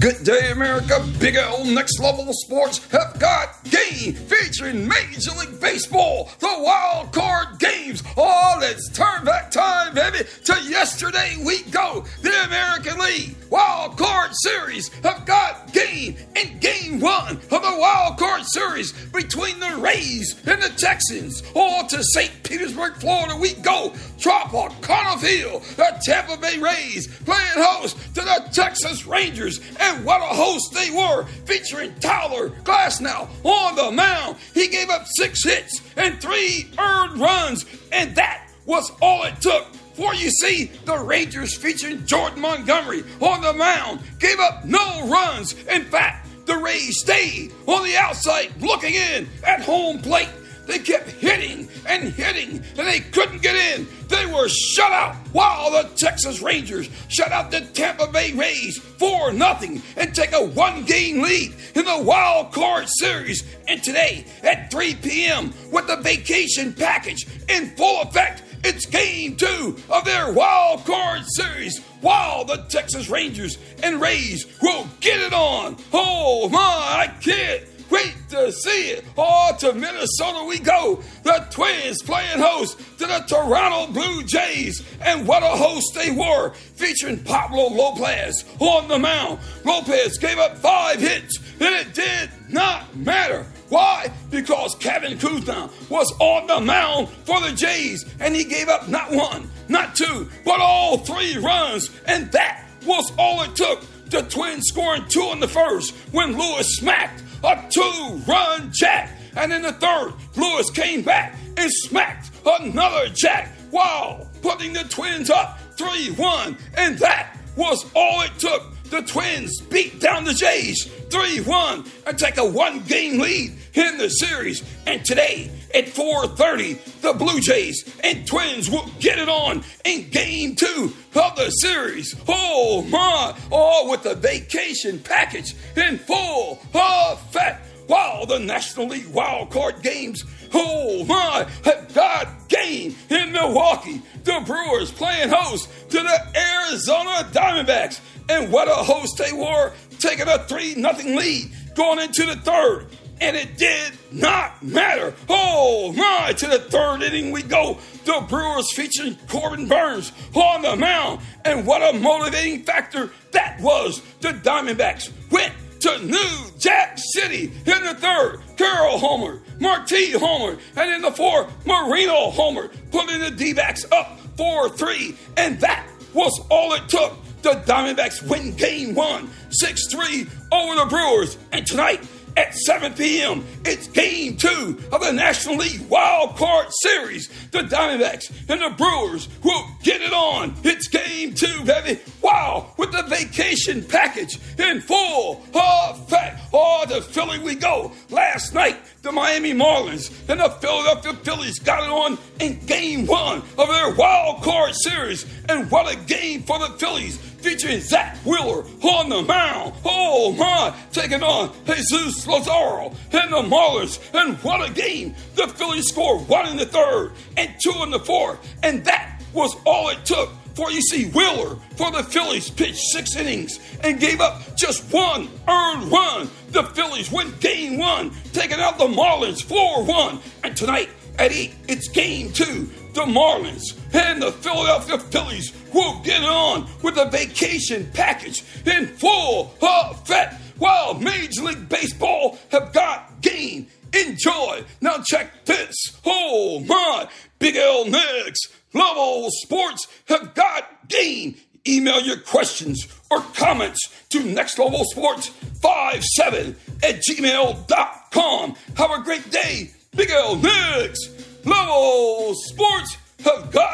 Good day, America. Big L Next Level Sports have got game featuring Major League Baseball, the wild card games. Oh, let's turn back time, baby, to yesterday we go. The American League Wild Card Series have got game and game one of the Wild Card Series between the Rays and the Texans. Oh, to St. Petersburg, Florida we go. Tropicana Field, the Tampa Bay Rays playing host to the Texas Rangers. And what a host they were, featuring Tyler Glasnow on the mound. He gave up six hits and three earned runs, and that was all it took for you see, the Rangers featuring Jordan Montgomery on the mound gave up no runs. In fact, the Rays stayed on the outside looking in at home plate. They kept hitting and hitting, and they couldn't get in. They were shut out while the Texas Rangers shut out the Tampa Bay Rays 4 0 and take a one game lead in the Wild Card Series. And today at 3 p.m., with the vacation package in full effect, it's game two of their wild card series. While the Texas Rangers and Rays will get it on. Oh my, I can't wait to see it. Oh, to Minnesota we go. The Twins playing host to the Toronto Blue Jays. And what a host they were, featuring Pablo Lopez on the mound. Lopez gave up five hits, and it did not matter. Why? Because Kevin Kuzma was on the mound for the Jays, and he gave up not one, not two, but all three runs, and that was all it took. The Twins scoring two in the first when Lewis smacked a two-run jack, and in the third, Lewis came back and smacked another jack. Wow, putting the Twins up 3-1, and that was all it took. The Twins beat down the Jays 3 1 and take a one game lead in the series. And today at 4:30, the Blue Jays and Twins will get it on in Game Two of the series. Oh my! Oh, with the vacation package in full effect. Wow, the National League wild card games. Oh my! Have got game in Milwaukee. The Brewers playing host to the Arizona Diamondbacks. And what a host they were, taking a 3 0 lead going into the third and it did not matter. Oh my, to the third inning we go. The Brewers featuring Corbin Burnes on the mound. And what a motivating factor that was. The Diamondbacks went to New Jack City in the third. Carroll Homer, Marte Homer, and in the fourth, Moreno Homer, putting the D backs up 4 3. And that was all it took. The Diamondbacks win game one, 6 3 over the Brewers. And tonight, at 7 p.m. It's game two of the National League Wild Card Series. The Diamondbacks and the Brewers will get it on. It's game two, baby. Wow, with the vacation package in full effect. Oh, the Philly we go. Last night, the Miami Marlins and the Philadelphia Phillies got it on in game one of their Wild Card Series. And what a game for the Phillies featuring Zack Wheeler on the mound. Oh my, taking on Jesus Luzardo and the Marlins. And what a game! The Phillies scored one in the third and two in the fourth, and that was all it took for you see Wheeler for the Phillies pitched six innings and gave up just one earned run. The Phillies win game one, taking out the Marlins 4 1. And tonight at 8, it's game two the Marlins and the Philadelphia Phillies will get on with a vacation package in full effect while Major League Baseball have got game. Enjoy. Now check this. Oh my, Big L Next Level Sports have got game. Email your questions or comments to Next Level Sports 57 at gmail.com. Have a great day. Big L Next Level Sports have got.